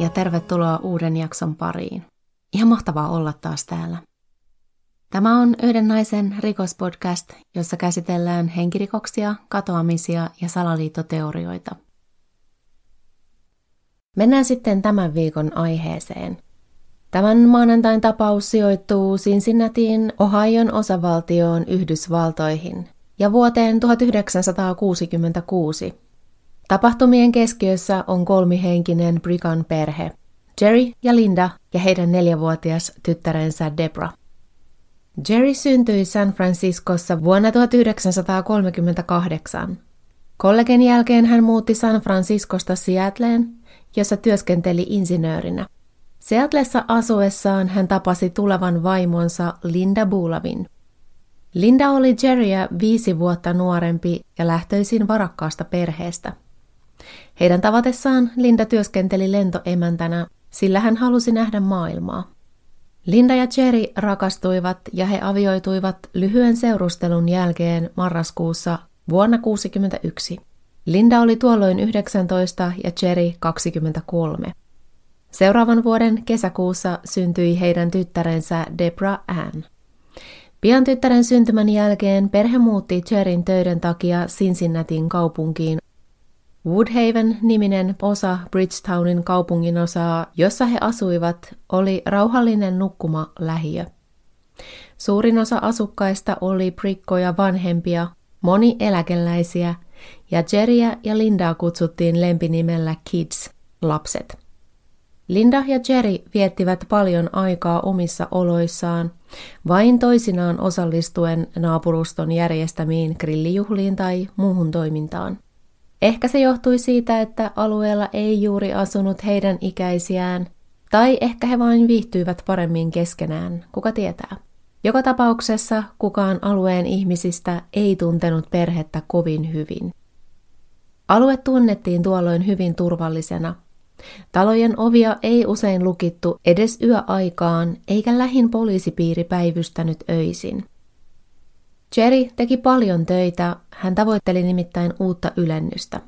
ja tervetuloa uuden jakson pariin. Ihan mahtavaa olla taas täällä. Tämä on Yhden naisen rikospodcast, jossa käsitellään henkirikoksia, katoamisia ja salaliittoteorioita. Mennään sitten tämän viikon aiheeseen. Tämän maanantain tapaus sijoittuu Cincinnatiin Ohion osavaltioon Yhdysvaltoihin ja vuoteen 1966. Tapahtumien keskiössä on kolmihenkinen Brigan perhe, Jerry ja Linda ja heidän neljävuotias tyttärensä Debra. Jerry syntyi San Franciscossa vuonna 1938. Kollegen jälkeen hän muutti San Franciscosta Seattleen, jossa työskenteli insinöörinä. Seatlessa asuessaan hän tapasi tulevan vaimonsa Linda Bulavin. Linda oli Jerryä viisi vuotta nuorempi ja lähtöisin varakkaasta perheestä. Heidän tavatessaan Linda työskenteli lentoemäntänä, sillä hän halusi nähdä maailmaa. Linda ja Jerry rakastuivat ja he avioituivat lyhyen seurustelun jälkeen marraskuussa vuonna 1961. Linda oli tuolloin 19 ja Jerry 23. Seuraavan vuoden kesäkuussa syntyi heidän tyttärensä Debra Ann. Pian tyttären syntymän jälkeen perhe muutti Jerryn töiden takia Cincinnatin kaupunkiin Woodhaven-niminen osa Bridgetownin kaupungin osaa, jossa he asuivat, oli rauhallinen nukkuma lähiö. Suurin osa asukkaista oli prikkoja vanhempia, moni eläkeläisiä, ja Jerryä ja Lindaa kutsuttiin lempinimellä Kids, lapset. Linda ja Jerry viettivät paljon aikaa omissa oloissaan, vain toisinaan osallistuen naapuruston järjestämiin grillijuhliin tai muuhun toimintaan. Ehkä se johtui siitä, että alueella ei juuri asunut heidän ikäisiään, tai ehkä he vain viihtyivät paremmin keskenään, kuka tietää. Joka tapauksessa kukaan alueen ihmisistä ei tuntenut perhettä kovin hyvin. Alue tunnettiin tuolloin hyvin turvallisena. Talojen ovia ei usein lukittu edes yöaikaan, eikä lähin poliisipiiri päivystänyt öisin. Jerry teki paljon töitä, hän tavoitteli nimittäin uutta ylennystä.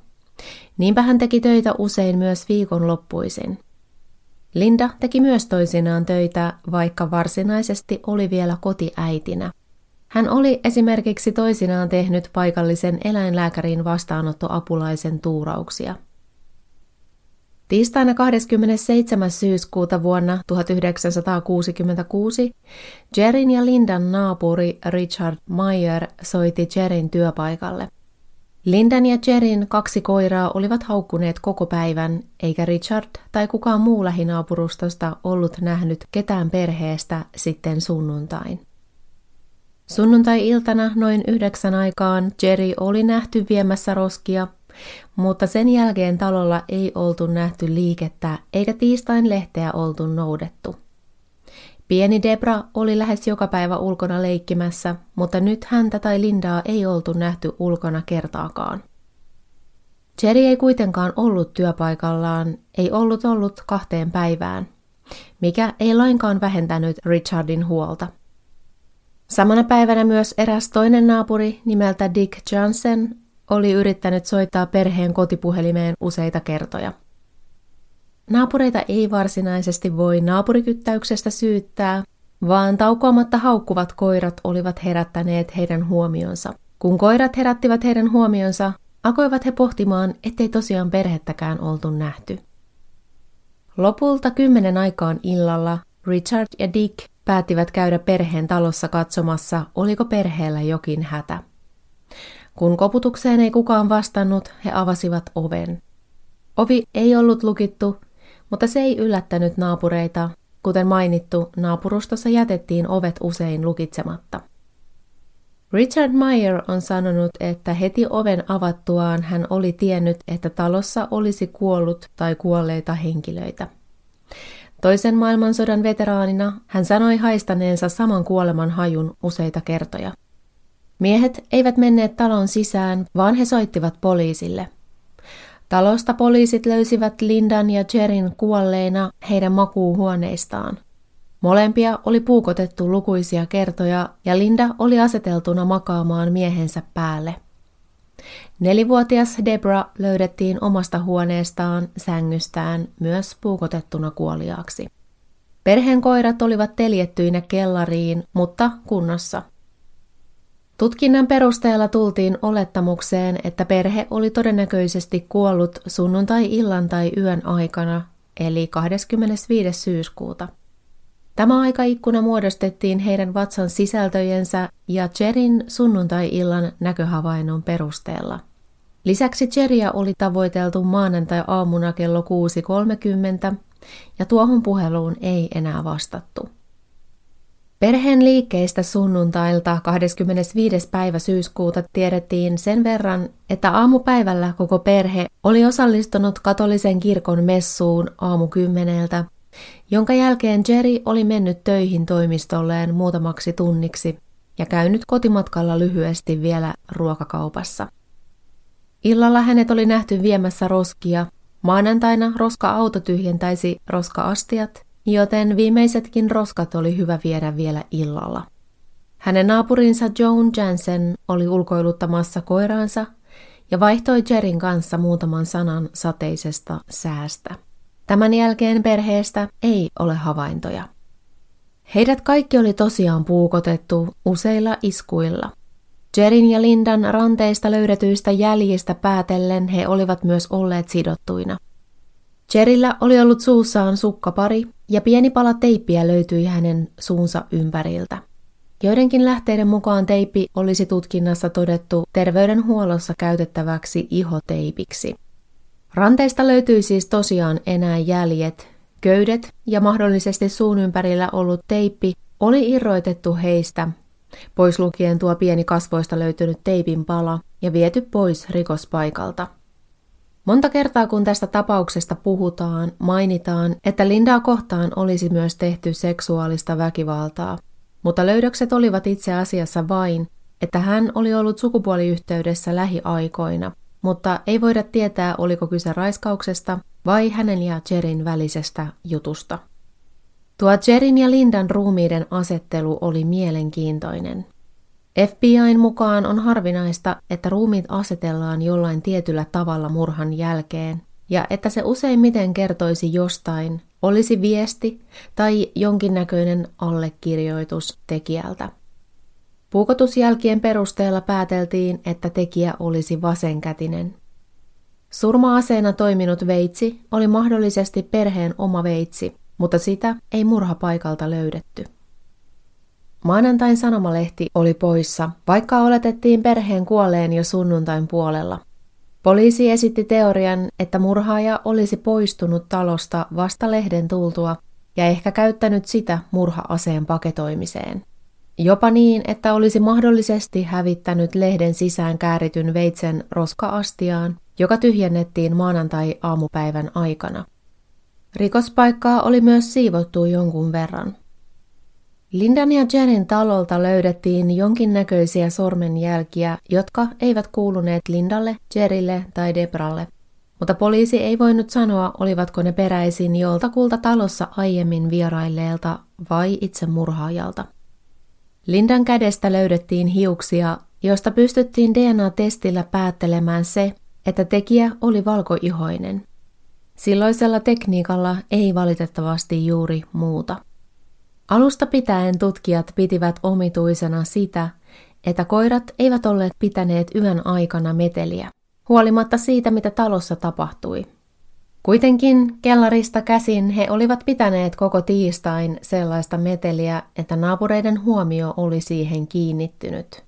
Niinpä hän teki töitä usein myös viikonloppuisin. Linda teki myös toisinaan töitä, vaikka varsinaisesti oli vielä kotiäitinä. Hän oli esimerkiksi toisinaan tehnyt paikallisen eläinlääkärin vastaanottoapulaisen tuurauksia – Tiistaina 27. syyskuuta vuonna 1966 Jerin ja Lindan naapuri Richard Meyer soitti Jerin työpaikalle. Lindan ja Jerin kaksi koiraa olivat haukkuneet koko päivän, eikä Richard tai kukaan muu lähinaapurustosta ollut nähnyt ketään perheestä sitten sunnuntain. Sunnuntai-iltana noin yhdeksän aikaan Jerry oli nähty viemässä roskia mutta sen jälkeen talolla ei oltu nähty liikettä eikä tiistain lehteä oltu noudettu. Pieni Debra oli lähes joka päivä ulkona leikkimässä, mutta nyt häntä tai Lindaa ei oltu nähty ulkona kertaakaan. Jerry ei kuitenkaan ollut työpaikallaan, ei ollut ollut kahteen päivään, mikä ei lainkaan vähentänyt Richardin huolta. Samana päivänä myös eräs toinen naapuri nimeltä Dick Johnson oli yrittänyt soittaa perheen kotipuhelimeen useita kertoja. Naapureita ei varsinaisesti voi naapurikyttäyksestä syyttää, vaan taukoamatta haukkuvat koirat olivat herättäneet heidän huomionsa. Kun koirat herättivät heidän huomionsa, alkoivat he pohtimaan, ettei tosiaan perhettäkään oltu nähty. Lopulta kymmenen aikaan illalla Richard ja Dick päättivät käydä perheen talossa katsomassa, oliko perheellä jokin hätä. Kun koputukseen ei kukaan vastannut, he avasivat oven. Ovi ei ollut lukittu, mutta se ei yllättänyt naapureita. Kuten mainittu, naapurustossa jätettiin ovet usein lukitsematta. Richard Meyer on sanonut, että heti oven avattuaan hän oli tiennyt, että talossa olisi kuollut tai kuolleita henkilöitä. Toisen maailmansodan veteraanina hän sanoi haistaneensa saman kuoleman hajun useita kertoja. Miehet eivät menneet talon sisään, vaan he soittivat poliisille. Talosta poliisit löysivät Lindan ja Jerin kuolleina heidän makuuhuoneistaan. Molempia oli puukotettu lukuisia kertoja ja Linda oli aseteltuna makaamaan miehensä päälle. Nelivuotias Debra löydettiin omasta huoneestaan, sängystään, myös puukotettuna kuoliaaksi. Perheen koirat olivat teljettyinä kellariin, mutta kunnossa. Tutkinnan perusteella tultiin olettamukseen, että perhe oli todennäköisesti kuollut sunnuntai-illan tai yön aikana, eli 25. syyskuuta. Tämä aikaikkuna muodostettiin heidän vatsan sisältöjensä ja Jerin sunnuntai-illan näköhavainnon perusteella. Lisäksi Jeria oli tavoiteltu maanantai-aamuna kello 6.30 ja tuohon puheluun ei enää vastattu. Perheen liikkeistä sunnuntailta 25. päivä syyskuuta tiedettiin sen verran, että aamupäivällä koko perhe oli osallistunut katolisen kirkon messuun aamu kymmeneltä, jonka jälkeen Jerry oli mennyt töihin toimistolleen muutamaksi tunniksi ja käynyt kotimatkalla lyhyesti vielä ruokakaupassa. Illalla hänet oli nähty viemässä roskia. Maanantaina roska-auto tyhjentäisi roska-astiat joten viimeisetkin roskat oli hyvä viedä vielä illalla. Hänen naapurinsa Joan Jansen oli ulkoiluttamassa koiraansa ja vaihtoi Jerin kanssa muutaman sanan sateisesta säästä. Tämän jälkeen perheestä ei ole havaintoja. Heidät kaikki oli tosiaan puukotettu useilla iskuilla. Jerin ja Lindan ranteista löydetyistä jäljistä päätellen he olivat myös olleet sidottuina – Cherillä oli ollut suussaan sukkapari ja pieni pala teippiä löytyi hänen suunsa ympäriltä. Joidenkin lähteiden mukaan teippi olisi tutkinnassa todettu terveydenhuollossa käytettäväksi ihoteipiksi. Ranteista löytyi siis tosiaan enää jäljet, köydet ja mahdollisesti suun ympärillä ollut teippi oli irroitettu heistä, pois lukien tuo pieni kasvoista löytynyt teipin pala ja viety pois rikospaikalta. Monta kertaa kun tästä tapauksesta puhutaan, mainitaan, että Lindaa kohtaan olisi myös tehty seksuaalista väkivaltaa, mutta löydökset olivat itse asiassa vain, että hän oli ollut sukupuoliyhteydessä lähiaikoina, mutta ei voida tietää, oliko kyse raiskauksesta vai hänen ja Jerin välisestä jutusta. Tuo Jerin ja Lindan ruumiiden asettelu oli mielenkiintoinen. FBIn mukaan on harvinaista, että ruumiit asetellaan jollain tietyllä tavalla murhan jälkeen, ja että se useimmiten kertoisi jostain, olisi viesti tai jonkinnäköinen allekirjoitus tekijältä. Puukotusjälkien perusteella pääteltiin, että tekijä olisi vasenkätinen. Surma-aseena toiminut veitsi oli mahdollisesti perheen oma veitsi, mutta sitä ei murhapaikalta löydetty. Maanantain sanomalehti oli poissa, vaikka oletettiin perheen kuolleen jo sunnuntain puolella. Poliisi esitti teorian, että murhaaja olisi poistunut talosta vasta lehden tultua ja ehkä käyttänyt sitä murhaaseen paketoimiseen. Jopa niin, että olisi mahdollisesti hävittänyt lehden sisään käärityn veitsen roska-astiaan, joka tyhjennettiin maanantai-aamupäivän aikana. Rikospaikkaa oli myös siivottu jonkun verran. Lindan ja Jenin talolta löydettiin jonkinnäköisiä sormenjälkiä, jotka eivät kuuluneet Lindalle, Jerille tai Debralle. Mutta poliisi ei voinut sanoa, olivatko ne peräisin joltakulta talossa aiemmin vierailleelta vai itse murhaajalta. Lindan kädestä löydettiin hiuksia, joista pystyttiin DNA-testillä päättelemään se, että tekijä oli valkoihoinen. Silloisella tekniikalla ei valitettavasti juuri muuta. Alusta pitäen tutkijat pitivät omituisena sitä, että koirat eivät olleet pitäneet yön aikana meteliä, huolimatta siitä, mitä talossa tapahtui. Kuitenkin kellarista käsin he olivat pitäneet koko tiistain sellaista meteliä, että naapureiden huomio oli siihen kiinnittynyt.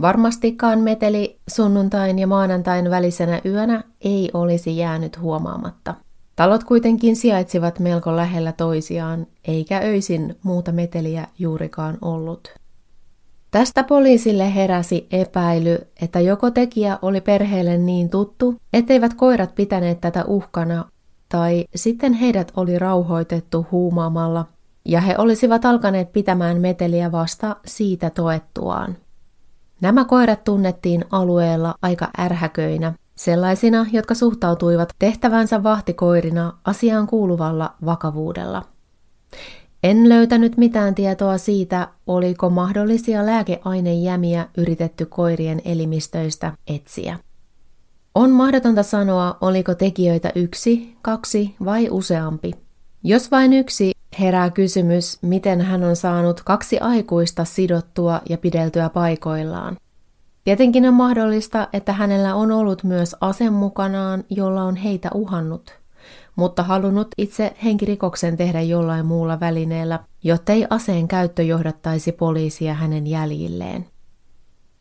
Varmastikaan meteli sunnuntain ja maanantain välisenä yönä ei olisi jäänyt huomaamatta. Talot kuitenkin sijaitsivat melko lähellä toisiaan, eikä öisin muuta meteliä juurikaan ollut. Tästä poliisille heräsi epäily, että joko tekijä oli perheelle niin tuttu, etteivät koirat pitäneet tätä uhkana, tai sitten heidät oli rauhoitettu huumaamalla, ja he olisivat alkaneet pitämään meteliä vasta siitä toettuaan. Nämä koirat tunnettiin alueella aika ärhäköinä, sellaisina, jotka suhtautuivat tehtävänsä vahtikoirina asiaan kuuluvalla vakavuudella. En löytänyt mitään tietoa siitä, oliko mahdollisia lääkeainejämiä yritetty koirien elimistöistä etsiä. On mahdotonta sanoa, oliko tekijöitä yksi, kaksi vai useampi. Jos vain yksi, herää kysymys, miten hän on saanut kaksi aikuista sidottua ja pideltyä paikoillaan. Tietenkin on mahdollista, että hänellä on ollut myös ase mukanaan, jolla on heitä uhannut, mutta halunnut itse henkirikoksen tehdä jollain muulla välineellä, jottei aseen käyttö johdattaisi poliisia hänen jäljilleen.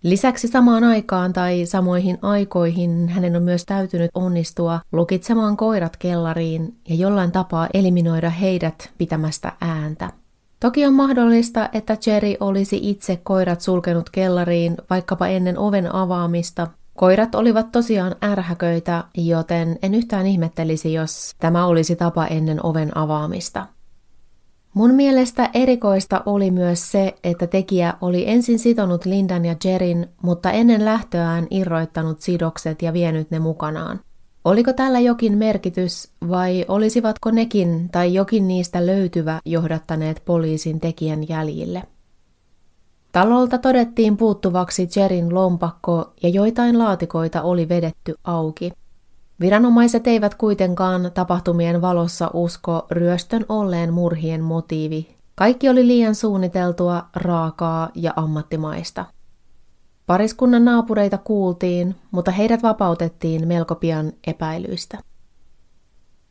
Lisäksi samaan aikaan tai samoihin aikoihin hänen on myös täytynyt onnistua lukitsemaan koirat kellariin ja jollain tapaa eliminoida heidät pitämästä ääntä. Toki on mahdollista, että Jerry olisi itse koirat sulkenut kellariin vaikkapa ennen oven avaamista. Koirat olivat tosiaan ärhäköitä, joten en yhtään ihmettelisi, jos tämä olisi tapa ennen oven avaamista. Mun mielestä erikoista oli myös se, että tekijä oli ensin sitonut Lindan ja Jerin, mutta ennen lähtöään irroittanut sidokset ja vienyt ne mukanaan. Oliko tällä jokin merkitys vai olisivatko nekin tai jokin niistä löytyvä johdattaneet poliisin tekijän jäljille? Talolta todettiin puuttuvaksi Jerin lompakko ja joitain laatikoita oli vedetty auki. Viranomaiset eivät kuitenkaan tapahtumien valossa usko ryöstön olleen murhien motiivi. Kaikki oli liian suunniteltua, raakaa ja ammattimaista. Pariskunnan naapureita kuultiin, mutta heidät vapautettiin melko pian epäilyistä.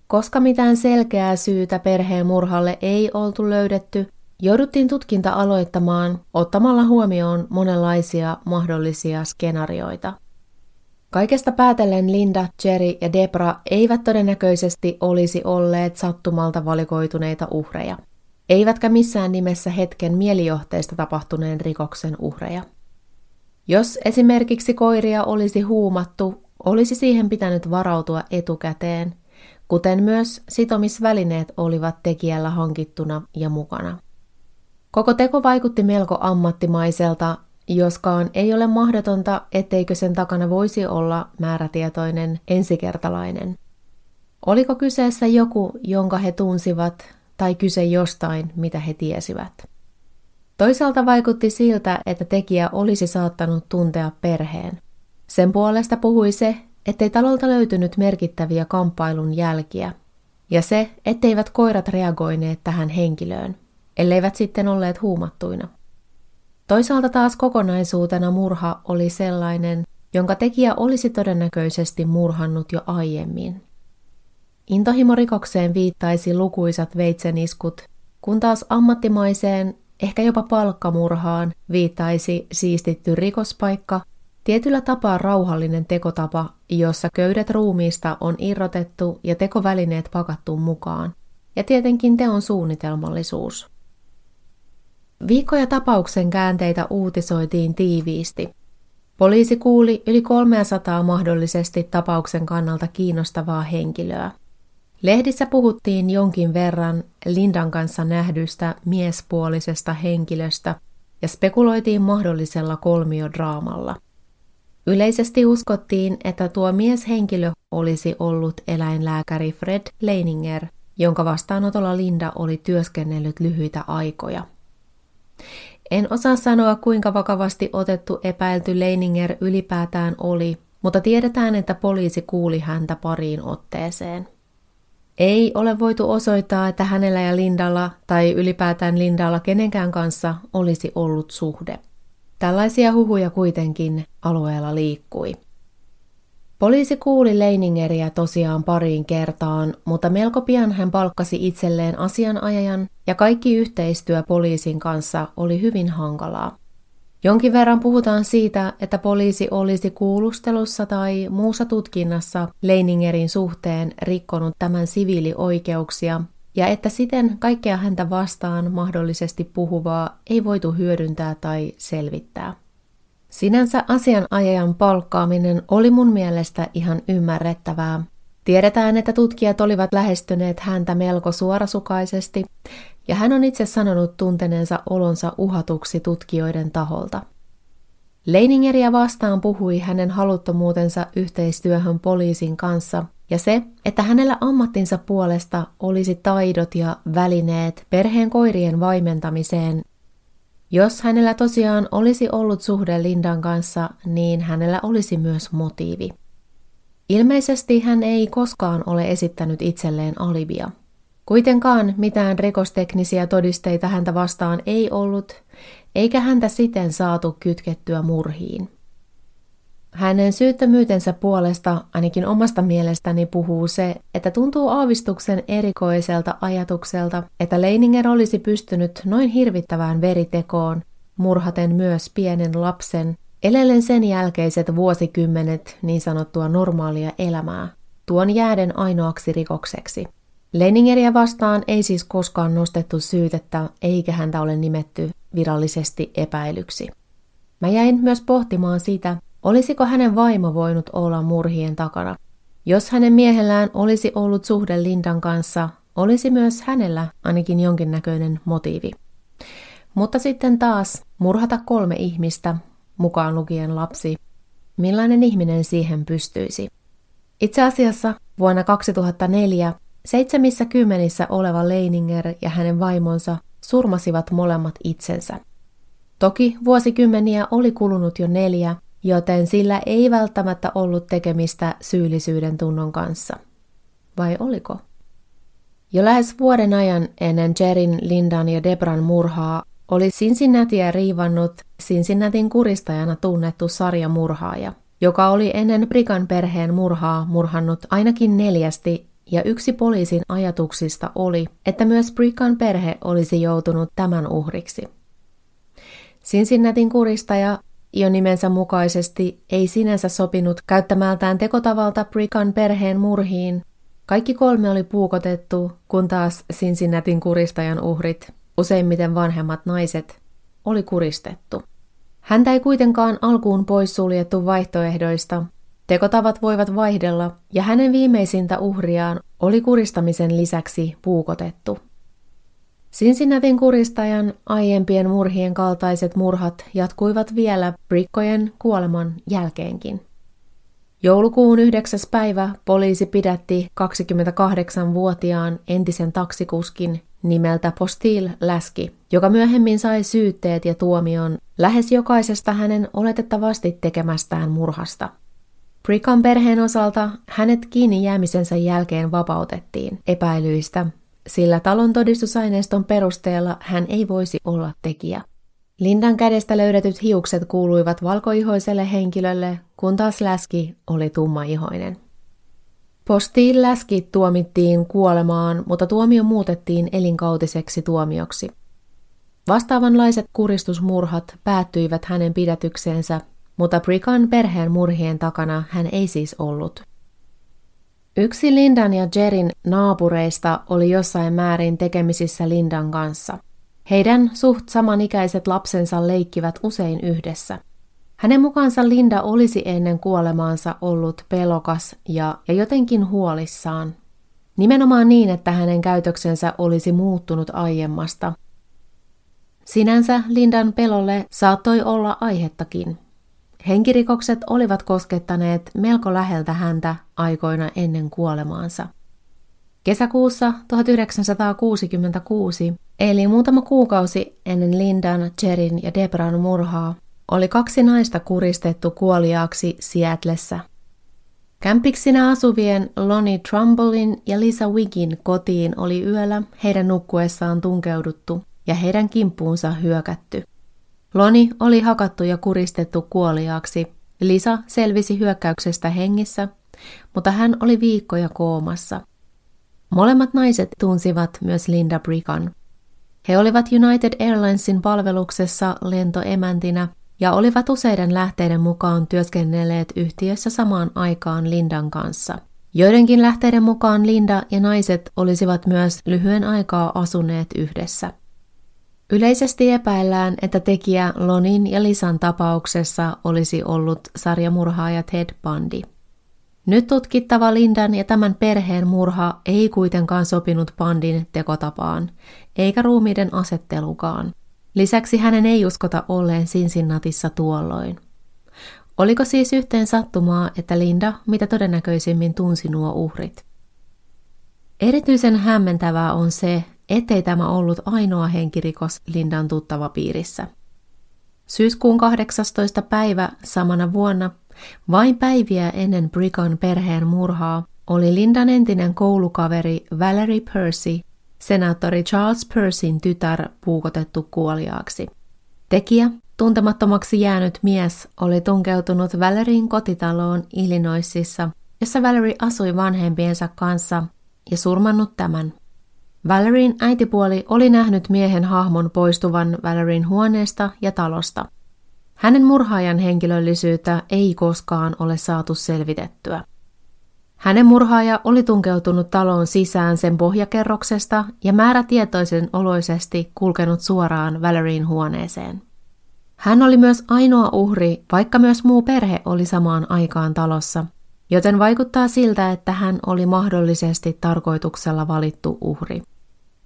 Koska mitään selkeää syytä perheen murhalle ei oltu löydetty, jouduttiin tutkinta aloittamaan ottamalla huomioon monenlaisia mahdollisia skenaarioita – Kaikesta päätellen Linda, Jerry ja Debra eivät todennäköisesti olisi olleet sattumalta valikoituneita uhreja, eivätkä missään nimessä hetken mielijohteesta tapahtuneen rikoksen uhreja. Jos esimerkiksi koiria olisi huumattu, olisi siihen pitänyt varautua etukäteen, kuten myös sitomisvälineet olivat tekijällä hankittuna ja mukana. Koko teko vaikutti melko ammattimaiselta joskaan ei ole mahdotonta, etteikö sen takana voisi olla määrätietoinen ensikertalainen. Oliko kyseessä joku, jonka he tunsivat, tai kyse jostain, mitä he tiesivät? Toisaalta vaikutti siltä, että tekijä olisi saattanut tuntea perheen. Sen puolesta puhui se, ettei talolta löytynyt merkittäviä kamppailun jälkiä, ja se, etteivät koirat reagoineet tähän henkilöön, elleivät sitten olleet huumattuina. Toisaalta taas kokonaisuutena murha oli sellainen, jonka tekijä olisi todennäköisesti murhannut jo aiemmin. Intohimorikokseen viittaisi lukuisat veitseniskut, kun taas ammattimaiseen, ehkä jopa palkkamurhaan, viittaisi siistitty rikospaikka, tietyllä tapaa rauhallinen tekotapa, jossa köydet ruumiista on irrotettu ja tekovälineet pakattu mukaan, ja tietenkin teon suunnitelmallisuus. Viikkoja tapauksen käänteitä uutisoitiin tiiviisti. Poliisi kuuli yli 300 mahdollisesti tapauksen kannalta kiinnostavaa henkilöä. Lehdissä puhuttiin jonkin verran Lindan kanssa nähdystä miespuolisesta henkilöstä ja spekuloitiin mahdollisella kolmiodraamalla. Yleisesti uskottiin, että tuo mieshenkilö olisi ollut eläinlääkäri Fred Leininger, jonka vastaanotolla Linda oli työskennellyt lyhyitä aikoja. En osaa sanoa, kuinka vakavasti otettu epäilty Leininger ylipäätään oli, mutta tiedetään, että poliisi kuuli häntä pariin otteeseen. Ei ole voitu osoittaa, että hänellä ja Lindalla tai ylipäätään Lindalla kenenkään kanssa olisi ollut suhde. Tällaisia huhuja kuitenkin alueella liikkui. Poliisi kuuli Leiningeriä tosiaan pariin kertaan, mutta melko pian hän palkkasi itselleen asianajajan ja kaikki yhteistyö poliisin kanssa oli hyvin hankalaa. Jonkin verran puhutaan siitä, että poliisi olisi kuulustelussa tai muussa tutkinnassa Leiningerin suhteen rikkonut tämän siviilioikeuksia ja että siten kaikkea häntä vastaan mahdollisesti puhuvaa ei voitu hyödyntää tai selvittää. Sinänsä asianajajan palkkaaminen oli mun mielestä ihan ymmärrettävää. Tiedetään, että tutkijat olivat lähestyneet häntä melko suorasukaisesti, ja hän on itse sanonut tunteneensa olonsa uhatuksi tutkijoiden taholta. Leiningeriä vastaan puhui hänen haluttomuutensa yhteistyöhön poliisin kanssa ja se, että hänellä ammattinsa puolesta olisi taidot ja välineet perheen koirien vaimentamiseen jos hänellä tosiaan olisi ollut suhde Lindan kanssa, niin hänellä olisi myös motiivi. Ilmeisesti hän ei koskaan ole esittänyt itselleen alibia. Kuitenkaan mitään rikosteknisiä todisteita häntä vastaan ei ollut, eikä häntä siten saatu kytkettyä murhiin. Hänen syyttömyytensä puolesta ainakin omasta mielestäni puhuu se, että tuntuu aavistuksen erikoiselta ajatukselta, että Leininger olisi pystynyt noin hirvittävään veritekoon, murhaten myös pienen lapsen, elellen sen jälkeiset vuosikymmenet niin sanottua normaalia elämää, tuon jääden ainoaksi rikokseksi. Leningeriä vastaan ei siis koskaan nostettu syytettä, eikä häntä ole nimetty virallisesti epäilyksi. Mä jäin myös pohtimaan sitä, olisiko hänen vaimo voinut olla murhien takana. Jos hänen miehellään olisi ollut suhde Lindan kanssa, olisi myös hänellä ainakin jonkinnäköinen motiivi. Mutta sitten taas murhata kolme ihmistä, mukaan lukien lapsi, millainen ihminen siihen pystyisi? Itse asiassa vuonna 2004 seitsemissä kymmenissä oleva Leininger ja hänen vaimonsa surmasivat molemmat itsensä. Toki vuosikymmeniä oli kulunut jo neljä, joten sillä ei välttämättä ollut tekemistä syyllisyyden tunnon kanssa. Vai oliko? Jo lähes vuoden ajan ennen Jerin, Lindan ja Debran murhaa oli Cincinnatia riivannut Cincinnatin kuristajana tunnettu sarjamurhaaja, joka oli ennen Brigan perheen murhaa murhannut ainakin neljästi ja yksi poliisin ajatuksista oli, että myös Brigan perhe olisi joutunut tämän uhriksi. Cincinnatin kuristaja jo nimensä mukaisesti ei sinänsä sopinut käyttämältään tekotavalta Brigan perheen murhiin. Kaikki kolme oli puukotettu, kun taas Cincinnatin kuristajan uhrit, useimmiten vanhemmat naiset, oli kuristettu. Häntä ei kuitenkaan alkuun poissuljettu vaihtoehdoista. Tekotavat voivat vaihdella, ja hänen viimeisintä uhriaan oli kuristamisen lisäksi puukotettu. Cincinnatin kuristajan aiempien murhien kaltaiset murhat jatkuivat vielä Brikkojen kuoleman jälkeenkin. Joulukuun 9. päivä poliisi pidätti 28-vuotiaan entisen taksikuskin nimeltä Postil Läski, joka myöhemmin sai syytteet ja tuomion lähes jokaisesta hänen oletettavasti tekemästään murhasta. Brickan perheen osalta hänet kiinni jäämisensä jälkeen vapautettiin epäilyistä sillä talon todistusaineiston perusteella hän ei voisi olla tekijä. Lindan kädestä löydetyt hiukset kuuluivat valkoihoiselle henkilölle, kun taas läski oli tummaihoinen. Postiin läski tuomittiin kuolemaan, mutta tuomio muutettiin elinkautiseksi tuomioksi. Vastaavanlaiset kuristusmurhat päättyivät hänen pidätykseensä, mutta Brikan perheen murhien takana hän ei siis ollut. Yksi Lindan ja Jerin naapureista oli jossain määrin tekemisissä Lindan kanssa. Heidän suht samanikäiset lapsensa leikkivät usein yhdessä. Hänen mukaansa Linda olisi ennen kuolemaansa ollut pelokas ja, ja jotenkin huolissaan. Nimenomaan niin, että hänen käytöksensä olisi muuttunut aiemmasta. Sinänsä Lindan pelolle saattoi olla aihettakin – Henkirikokset olivat koskettaneet melko läheltä häntä aikoina ennen kuolemaansa. Kesäkuussa 1966, eli muutama kuukausi ennen Lindan, Jerin ja Debran murhaa, oli kaksi naista kuristettu kuoliaaksi Seattlessa. Kämpiksinä asuvien Lonnie Trumbullin ja Lisa Wiggin kotiin oli yöllä heidän nukkuessaan tunkeuduttu ja heidän kimppuunsa hyökätty. Loni oli hakattu ja kuristettu kuoliaaksi. Lisa selvisi hyökkäyksestä hengissä, mutta hän oli viikkoja koomassa. Molemmat naiset tunsivat myös Linda Brigan. He olivat United Airlinesin palveluksessa lentoemäntinä ja olivat useiden lähteiden mukaan työskennelleet yhtiössä samaan aikaan Lindan kanssa. Joidenkin lähteiden mukaan Linda ja naiset olisivat myös lyhyen aikaa asuneet yhdessä. Yleisesti epäillään, että tekijä Lonin ja Lisan tapauksessa olisi ollut sarjamurhaaja Ted Bundy. Nyt tutkittava Lindan ja tämän perheen murha ei kuitenkaan sopinut Pandin tekotapaan, eikä ruumiiden asettelukaan. Lisäksi hänen ei uskota olleen Cincinnatissa tuolloin. Oliko siis yhteen sattumaa, että Linda mitä todennäköisimmin tunsi nuo uhrit? Erityisen hämmentävää on se, ettei tämä ollut ainoa henkirikos Lindan tuttava piirissä. Syyskuun 18. päivä samana vuonna vain päiviä ennen Brigham perheen murhaa, oli Lindan entinen koulukaveri Valerie Percy, senaattori Charles Percyn tytär, puukotettu kuoliaaksi. Tekijä, tuntemattomaksi jäänyt mies, oli tunkeutunut Valeryin kotitaloon Illinoisissa, jossa Valerie asui vanhempiensa kanssa, ja surmannut tämän. Valeryin äitipuoli oli nähnyt miehen hahmon poistuvan Valeryin huoneesta ja talosta. Hänen murhaajan henkilöllisyyttä ei koskaan ole saatu selvitettyä. Hänen murhaaja oli tunkeutunut taloon sisään sen pohjakerroksesta ja määrätietoisen oloisesti kulkenut suoraan Valeryin huoneeseen. Hän oli myös ainoa uhri, vaikka myös muu perhe oli samaan aikaan talossa, joten vaikuttaa siltä, että hän oli mahdollisesti tarkoituksella valittu uhri.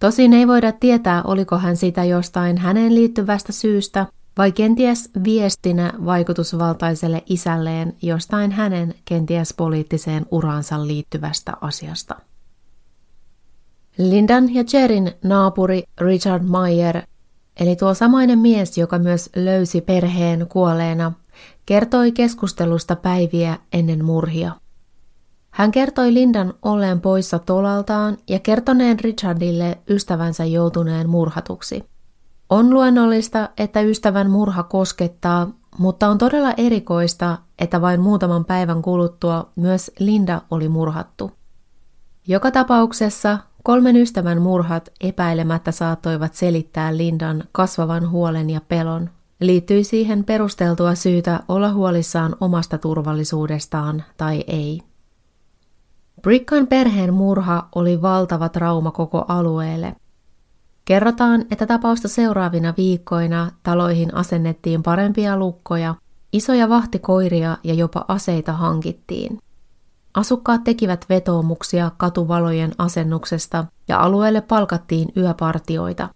Tosin ei voida tietää, oliko hän sitä jostain häneen liittyvästä syystä vai kenties viestinä vaikutusvaltaiselle isälleen jostain hänen kenties poliittiseen uraansa liittyvästä asiasta. Lindan ja Jerin naapuri Richard Meyer, eli tuo samainen mies, joka myös löysi perheen kuolleena, kertoi keskustelusta päiviä ennen murhia. Hän kertoi Lindan olleen poissa tolaltaan ja kertoneen Richardille ystävänsä joutuneen murhatuksi – on luonnollista, että ystävän murha koskettaa, mutta on todella erikoista, että vain muutaman päivän kuluttua myös Linda oli murhattu. Joka tapauksessa kolmen ystävän murhat epäilemättä saattoivat selittää Lindan kasvavan huolen ja pelon. Liittyi siihen perusteltua syytä olla huolissaan omasta turvallisuudestaan tai ei. Brickan perheen murha oli valtava trauma koko alueelle – Kerrotaan, että tapausta seuraavina viikkoina taloihin asennettiin parempia lukkoja, isoja vahtikoiria ja jopa aseita hankittiin. Asukkaat tekivät vetoomuksia katuvalojen asennuksesta ja alueelle palkattiin yöpartioita.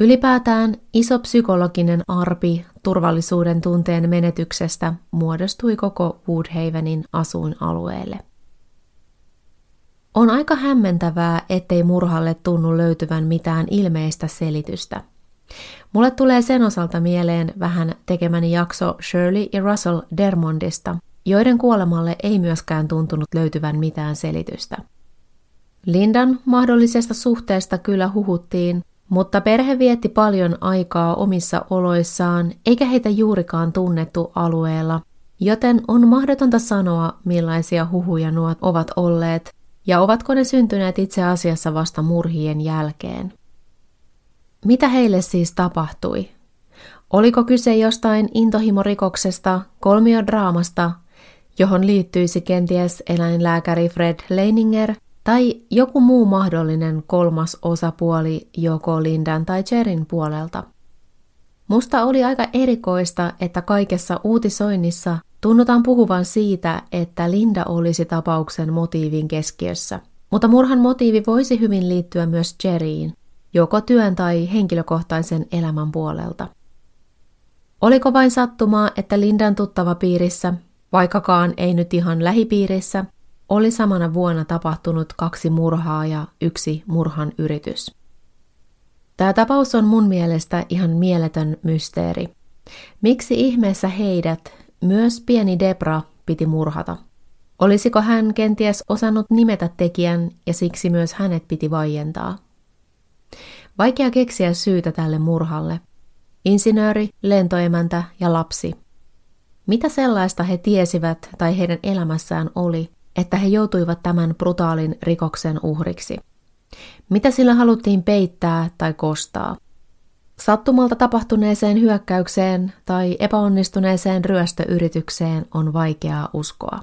Ylipäätään iso psykologinen arpi turvallisuuden tunteen menetyksestä muodostui koko Woodhavenin asuinalueelle. On aika hämmentävää, ettei murhalle tunnu löytyvän mitään ilmeistä selitystä. Mulle tulee sen osalta mieleen vähän tekemäni jakso Shirley ja Russell Dermondista, joiden kuolemalle ei myöskään tuntunut löytyvän mitään selitystä. Lindan mahdollisesta suhteesta kyllä huhuttiin, mutta perhe vietti paljon aikaa omissa oloissaan, eikä heitä juurikaan tunnettu alueella, joten on mahdotonta sanoa, millaisia huhuja nuo ovat olleet, ja ovatko ne syntyneet itse asiassa vasta murhien jälkeen? Mitä heille siis tapahtui? Oliko kyse jostain intohimorikoksesta, kolmiodraamasta, johon liittyisi kenties eläinlääkäri Fred Leininger tai joku muu mahdollinen kolmas osapuoli joko Lindan tai Jerin puolelta? Musta oli aika erikoista, että kaikessa uutisoinnissa Tunnutaan puhuvan siitä, että Linda olisi tapauksen motiivin keskiössä, mutta murhan motiivi voisi hyvin liittyä myös Jerryin, joko työn tai henkilökohtaisen elämän puolelta. Oliko vain sattumaa, että Lindan tuttava piirissä, vaikkakaan ei nyt ihan lähipiirissä, oli samana vuonna tapahtunut kaksi murhaa ja yksi murhan yritys. Tämä tapaus on mun mielestä ihan mieletön mysteeri. Miksi ihmeessä heidät, myös pieni Debra piti murhata. Olisiko hän kenties osannut nimetä tekijän ja siksi myös hänet piti vaientaa? Vaikea keksiä syytä tälle murhalle. Insinööri, lentoemäntä ja lapsi. Mitä sellaista he tiesivät tai heidän elämässään oli, että he joutuivat tämän brutaalin rikoksen uhriksi? Mitä sillä haluttiin peittää tai kostaa? Sattumalta tapahtuneeseen hyökkäykseen tai epäonnistuneeseen ryöstöyritykseen on vaikeaa uskoa.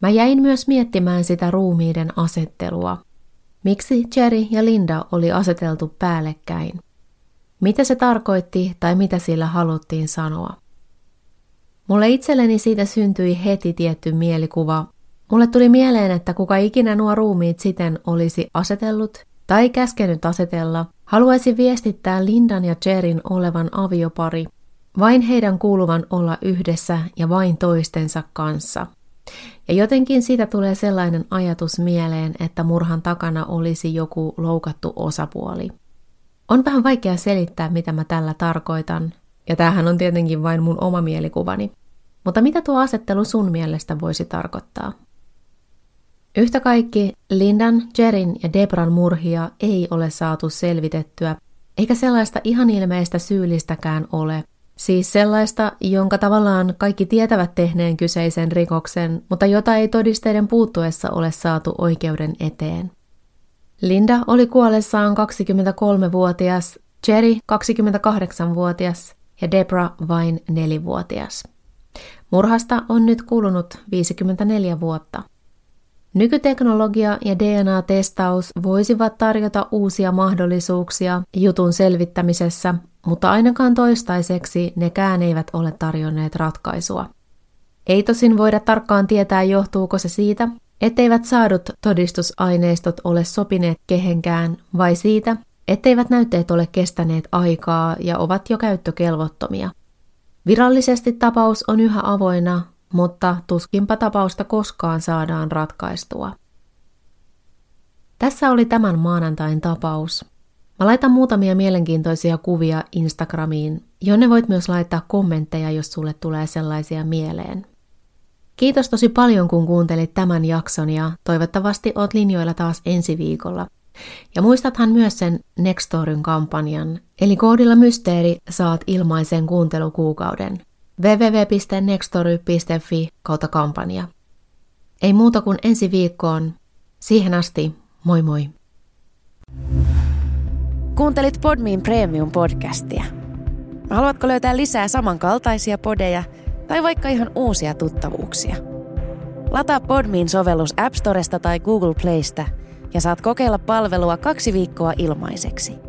Mä jäin myös miettimään sitä ruumiiden asettelua. Miksi Jerry ja Linda oli aseteltu päällekkäin? Mitä se tarkoitti tai mitä sillä haluttiin sanoa? Mulle itselleni siitä syntyi heti tietty mielikuva. Mulle tuli mieleen, että kuka ikinä nuo ruumiit siten olisi asetellut tai käskenyt asetella, Haluaisin viestittää Lindan ja Jerin olevan aviopari, vain heidän kuuluvan olla yhdessä ja vain toistensa kanssa. Ja jotenkin siitä tulee sellainen ajatus mieleen, että murhan takana olisi joku loukattu osapuoli. On vähän vaikea selittää, mitä mä tällä tarkoitan, ja tämähän on tietenkin vain mun oma mielikuvani. Mutta mitä tuo asettelu sun mielestä voisi tarkoittaa? Yhtä kaikki Lindan, Jerin ja Debran murhia ei ole saatu selvitettyä, eikä sellaista ihan ilmeistä syyllistäkään ole. Siis sellaista, jonka tavallaan kaikki tietävät tehneen kyseisen rikoksen, mutta jota ei todisteiden puuttuessa ole saatu oikeuden eteen. Linda oli kuollessaan 23-vuotias, Jerry 28-vuotias ja Debra vain 4-vuotias. Murhasta on nyt kulunut 54 vuotta. Nykyteknologia ja DNA-testaus voisivat tarjota uusia mahdollisuuksia jutun selvittämisessä, mutta ainakaan toistaiseksi nekään eivät ole tarjonneet ratkaisua. Ei tosin voida tarkkaan tietää, johtuuko se siitä, etteivät saadut todistusaineistot ole sopineet kehenkään, vai siitä, etteivät näytteet ole kestäneet aikaa ja ovat jo käyttökelvottomia. Virallisesti tapaus on yhä avoinna, mutta tuskinpa tapausta koskaan saadaan ratkaistua. Tässä oli tämän maanantain tapaus. Mä laitan muutamia mielenkiintoisia kuvia Instagramiin, jonne voit myös laittaa kommentteja, jos sulle tulee sellaisia mieleen. Kiitos tosi paljon, kun kuuntelit tämän jakson ja toivottavasti oot linjoilla taas ensi viikolla. Ja muistathan myös sen Nextoryn kampanjan, eli koodilla Mysteeri saat ilmaisen kuuntelukuukauden – www.nextory.fi kautta kampanja. Ei muuta kuin ensi viikkoon. Siihen asti, moi moi. Kuuntelit Podmin Premium-podcastia. Haluatko löytää lisää samankaltaisia podeja tai vaikka ihan uusia tuttavuuksia? Lataa Podmin sovellus App Storesta tai Google Playsta ja saat kokeilla palvelua kaksi viikkoa ilmaiseksi –